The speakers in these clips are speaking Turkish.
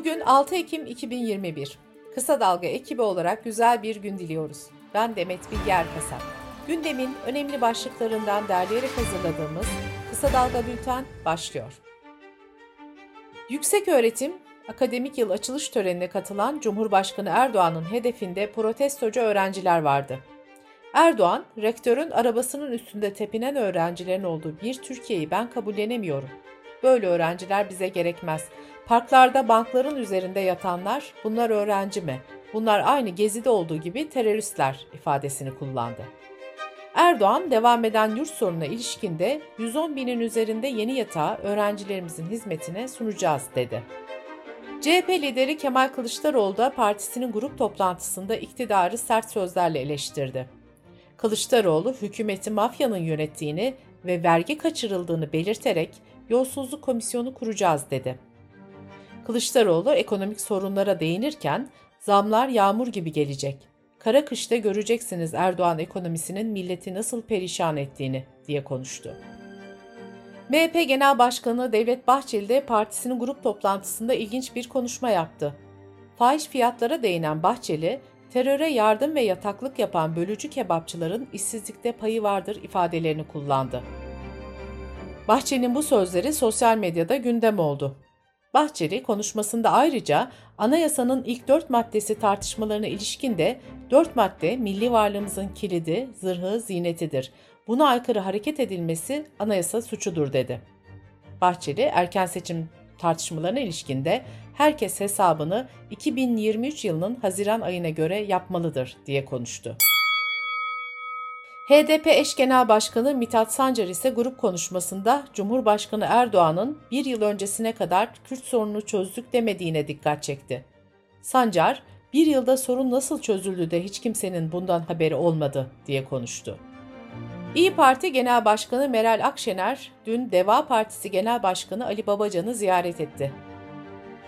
Bugün 6 Ekim 2021. Kısa Dalga ekibi olarak güzel bir gün diliyoruz. Ben Demet Bilge Erkasap. Gündemin önemli başlıklarından derleyerek hazırladığımız Kısa Dalga Bülten başlıyor. Yüksek Öğretim, akademik yıl açılış törenine katılan Cumhurbaşkanı Erdoğan'ın hedefinde protestocu öğrenciler vardı. Erdoğan, rektörün arabasının üstünde tepinen öğrencilerin olduğu bir Türkiye'yi ben kabullenemiyorum. Böyle öğrenciler bize gerekmez. Parklarda bankların üzerinde yatanlar, bunlar öğrenci mi? Bunlar aynı Gezi'de olduğu gibi teröristler ifadesini kullandı. Erdoğan devam eden yurt sorununa ilişkinde 110 binin üzerinde yeni yatağı öğrencilerimizin hizmetine sunacağız dedi. CHP lideri Kemal Kılıçdaroğlu da partisinin grup toplantısında iktidarı sert sözlerle eleştirdi. Kılıçdaroğlu hükümeti mafyanın yönettiğini ve vergi kaçırıldığını belirterek yolsuzluk komisyonu kuracağız dedi. Kılıçdaroğlu ekonomik sorunlara değinirken zamlar yağmur gibi gelecek. Kara kışta göreceksiniz Erdoğan ekonomisinin milleti nasıl perişan ettiğini diye konuştu. MHP Genel Başkanı Devlet Bahçeli de partisinin grup toplantısında ilginç bir konuşma yaptı. Fahiş fiyatlara değinen Bahçeli, teröre yardım ve yataklık yapan bölücü kebapçıların işsizlikte payı vardır ifadelerini kullandı. Bahçeli'nin bu sözleri sosyal medyada gündem oldu. Bahçeli konuşmasında ayrıca anayasanın ilk dört maddesi tartışmalarına ilişkin de dört madde milli varlığımızın kilidi, zırhı, ziynetidir. Buna aykırı hareket edilmesi anayasa suçudur dedi. Bahçeli erken seçim tartışmalarına ilişkinde herkes hesabını 2023 yılının Haziran ayına göre yapmalıdır diye konuştu. HDP eş genel başkanı Mithat Sancar ise grup konuşmasında Cumhurbaşkanı Erdoğan'ın bir yıl öncesine kadar Kürt sorununu çözdük demediğine dikkat çekti. Sancar, bir yılda sorun nasıl çözüldü de hiç kimsenin bundan haberi olmadı diye konuştu. İyi Parti Genel Başkanı Meral Akşener dün Deva Partisi Genel Başkanı Ali Babacan'ı ziyaret etti.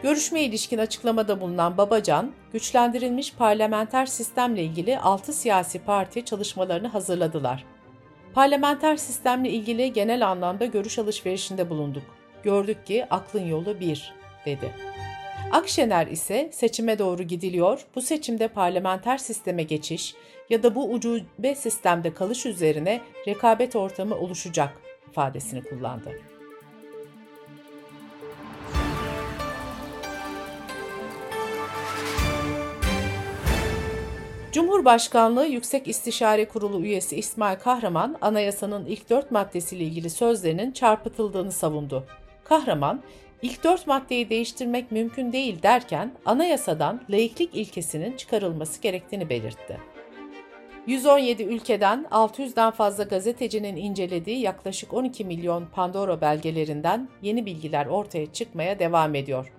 Görüşme ilişkin açıklamada bulunan Babacan, güçlendirilmiş parlamenter sistemle ilgili 6 siyasi parti çalışmalarını hazırladılar. Parlamenter sistemle ilgili genel anlamda görüş alışverişinde bulunduk. Gördük ki aklın yolu bir, dedi. Akşener ise seçime doğru gidiliyor, bu seçimde parlamenter sisteme geçiş ya da bu ucube sistemde kalış üzerine rekabet ortamı oluşacak ifadesini kullandı. Cumhurbaşkanlığı Yüksek İstişare Kurulu üyesi İsmail Kahraman, anayasanın ilk dört maddesiyle ilgili sözlerinin çarpıtıldığını savundu. Kahraman, ilk dört maddeyi değiştirmek mümkün değil derken anayasadan laiklik ilkesinin çıkarılması gerektiğini belirtti. 117 ülkeden 600'den fazla gazetecinin incelediği yaklaşık 12 milyon Pandora belgelerinden yeni bilgiler ortaya çıkmaya devam ediyor.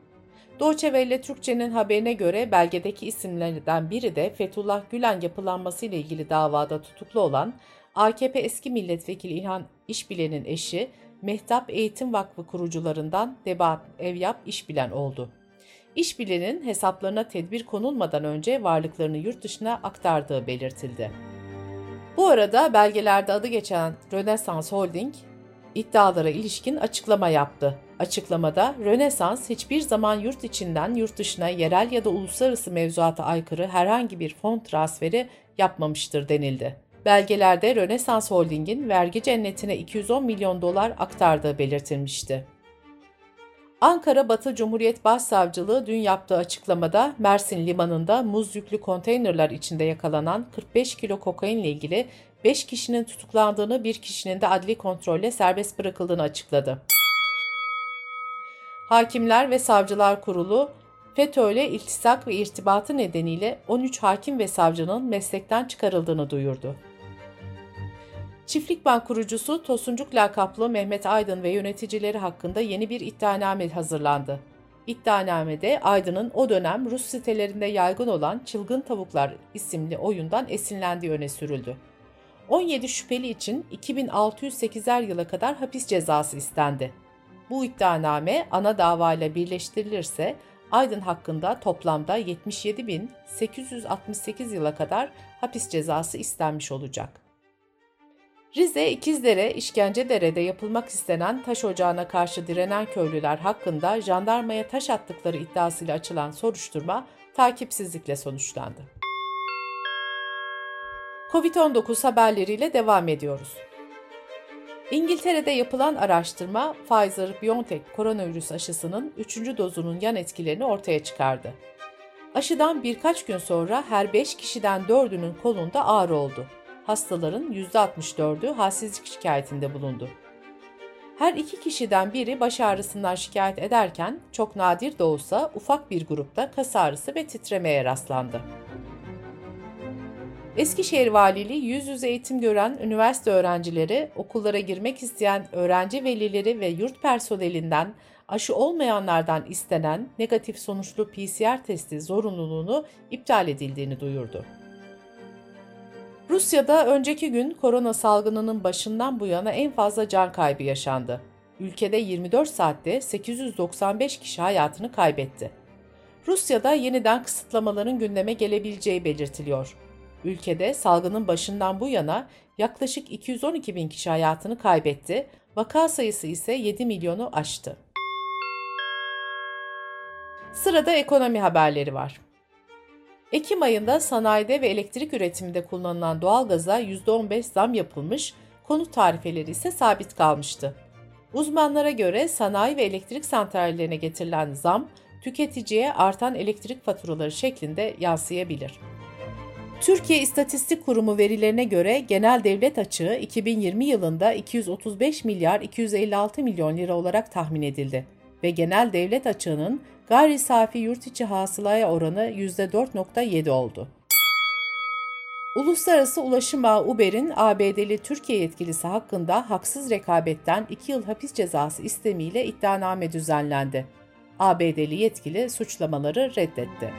Doğçe Welle Türkçe'nin haberine göre belgedeki isimlerden biri de Fethullah Gülen yapılanması ile ilgili davada tutuklu olan AKP eski milletvekili İlhan İşbilen'in eşi Mehtap Eğitim Vakfı kurucularından Debat Evyap İşbilen oldu. İşbilen'in hesaplarına tedbir konulmadan önce varlıklarını yurt dışına aktardığı belirtildi. Bu arada belgelerde adı geçen Rönesans Holding iddialara ilişkin açıklama yaptı. Açıklamada Rönesans hiçbir zaman yurt içinden yurt dışına yerel ya da uluslararası mevzuata aykırı herhangi bir fon transferi yapmamıştır denildi. Belgelerde Rönesans Holding'in vergi cennetine 210 milyon dolar aktardığı belirtilmişti. Ankara Batı Cumhuriyet Başsavcılığı dün yaptığı açıklamada Mersin limanında muz yüklü konteynerler içinde yakalanan 45 kilo kokain ile ilgili 5 kişinin tutuklandığını, bir kişinin de adli kontrolle serbest bırakıldığını açıkladı. Hakimler ve Savcılar Kurulu FETÖ'yle iltisak ve irtibatı nedeniyle 13 hakim ve savcının meslekten çıkarıldığını duyurdu. Çiftlikbank kurucusu Tosuncuk lakaplı Mehmet Aydın ve yöneticileri hakkında yeni bir iddianame hazırlandı. İddianamede Aydın'ın o dönem Rus sitelerinde yaygın olan Çılgın Tavuklar isimli oyundan esinlendiği öne sürüldü. 17 şüpheli için 2608'er yıla kadar hapis cezası istendi. Bu iddianame ana davayla birleştirilirse Aydın hakkında toplamda 77.868 yıla kadar hapis cezası istenmiş olacak. Rize İkizdere İşkencedere'de yapılmak istenen taş ocağına karşı direnen köylüler hakkında jandarmaya taş attıkları iddiasıyla açılan soruşturma takipsizlikle sonuçlandı. Covid-19 haberleriyle devam ediyoruz. İngiltere'de yapılan araştırma Pfizer-BioNTech koronavirüs aşısının 3. dozunun yan etkilerini ortaya çıkardı. Aşıdan birkaç gün sonra her 5 kişiden 4'ünün kolunda ağrı oldu. Hastaların %64'ü halsizlik şikayetinde bulundu. Her iki kişiden biri baş ağrısından şikayet ederken çok nadir de olsa ufak bir grupta kas ağrısı ve titremeye rastlandı. Eskişehir Valiliği yüz yüze eğitim gören üniversite öğrencileri, okullara girmek isteyen öğrenci velileri ve yurt personelinden aşı olmayanlardan istenen negatif sonuçlu PCR testi zorunluluğunu iptal edildiğini duyurdu. Rusya'da önceki gün korona salgınının başından bu yana en fazla can kaybı yaşandı. Ülkede 24 saatte 895 kişi hayatını kaybetti. Rusya'da yeniden kısıtlamaların gündeme gelebileceği belirtiliyor. Ülkede salgının başından bu yana yaklaşık 212 bin kişi hayatını kaybetti, vaka sayısı ise 7 milyonu aştı. Sırada ekonomi haberleri var. Ekim ayında sanayide ve elektrik üretiminde kullanılan doğalgaza %15 zam yapılmış, konut tarifeleri ise sabit kalmıştı. Uzmanlara göre sanayi ve elektrik santrallerine getirilen zam, tüketiciye artan elektrik faturaları şeklinde yansıyabilir. Türkiye İstatistik Kurumu verilerine göre genel devlet açığı 2020 yılında 235 milyar 256 milyon lira olarak tahmin edildi ve genel devlet açığının gayri safi yurt içi hasılaya oranı %4.7 oldu. Uluslararası Ulaşım Ağı Uber'in ABD'li Türkiye yetkilisi hakkında haksız rekabetten 2 yıl hapis cezası istemiyle iddianame düzenlendi. ABD'li yetkili suçlamaları reddetti.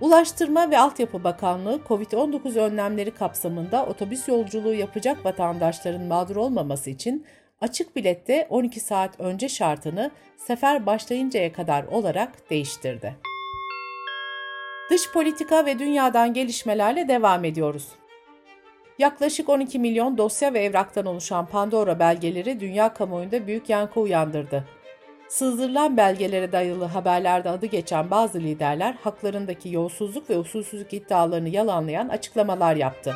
Ulaştırma ve Altyapı Bakanlığı COVID-19 önlemleri kapsamında otobüs yolculuğu yapacak vatandaşların mağdur olmaması için açık bilette 12 saat önce şartını sefer başlayıncaya kadar olarak değiştirdi. Dış politika ve dünyadan gelişmelerle devam ediyoruz. Yaklaşık 12 milyon dosya ve evraktan oluşan Pandora belgeleri dünya kamuoyunda büyük yankı uyandırdı. Sızdırılan belgelere dayalı haberlerde adı geçen bazı liderler haklarındaki yolsuzluk ve usulsüzlük iddialarını yalanlayan açıklamalar yaptı.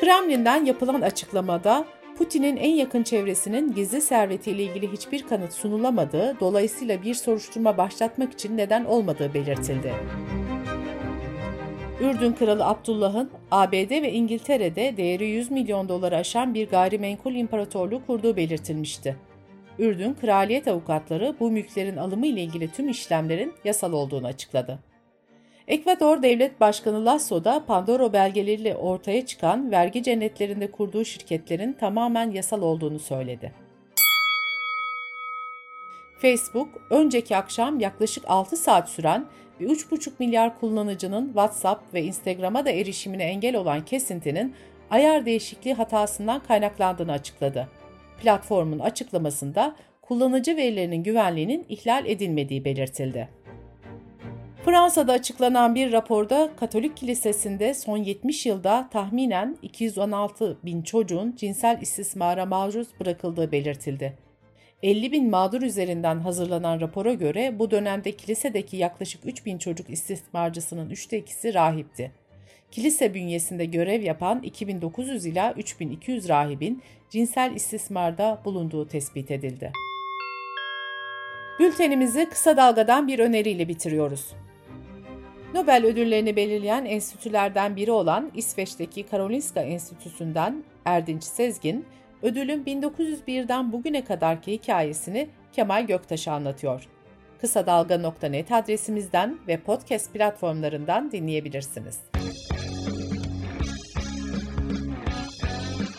Kremlin'den yapılan açıklamada Putin'in en yakın çevresinin gizli servetiyle ilgili hiçbir kanıt sunulamadığı, dolayısıyla bir soruşturma başlatmak için neden olmadığı belirtildi. Ürdün Kralı Abdullah'ın ABD ve İngiltere'de değeri 100 milyon doları aşan bir gayrimenkul imparatorluğu kurduğu belirtilmişti. Ürdün Kraliyet Avukatları bu mülklerin alımı ile ilgili tüm işlemlerin yasal olduğunu açıkladı. Ekvador Devlet Başkanı Lasso da Pandora belgeleriyle ortaya çıkan vergi cennetlerinde kurduğu şirketlerin tamamen yasal olduğunu söyledi. Facebook, önceki akşam yaklaşık 6 saat süren ve 3,5 milyar kullanıcının WhatsApp ve Instagram'a da erişimine engel olan kesintinin ayar değişikliği hatasından kaynaklandığını açıkladı. Platformun açıklamasında kullanıcı verilerinin güvenliğinin ihlal edilmediği belirtildi. Fransa'da açıklanan bir raporda Katolik Kilisesi'nde son 70 yılda tahminen 216 bin çocuğun cinsel istismara maruz bırakıldığı belirtildi. 50 bin mağdur üzerinden hazırlanan rapora göre bu dönemde kilisedeki yaklaşık 3 bin çocuk istismarcısının üçte ikisi rahipti. Kilise bünyesinde görev yapan 2900 ila 3200 rahibin cinsel istismarda bulunduğu tespit edildi. Bültenimizi kısa dalgadan bir öneriyle bitiriyoruz. Nobel ödüllerini belirleyen enstitülerden biri olan İsveç'teki Karolinska Enstitüsü'nden Erdinç Sezgin, ödülün 1901'den bugüne kadarki hikayesini Kemal Göktaş'a anlatıyor. Kısa Dalga.net adresimizden ve podcast platformlarından dinleyebilirsiniz.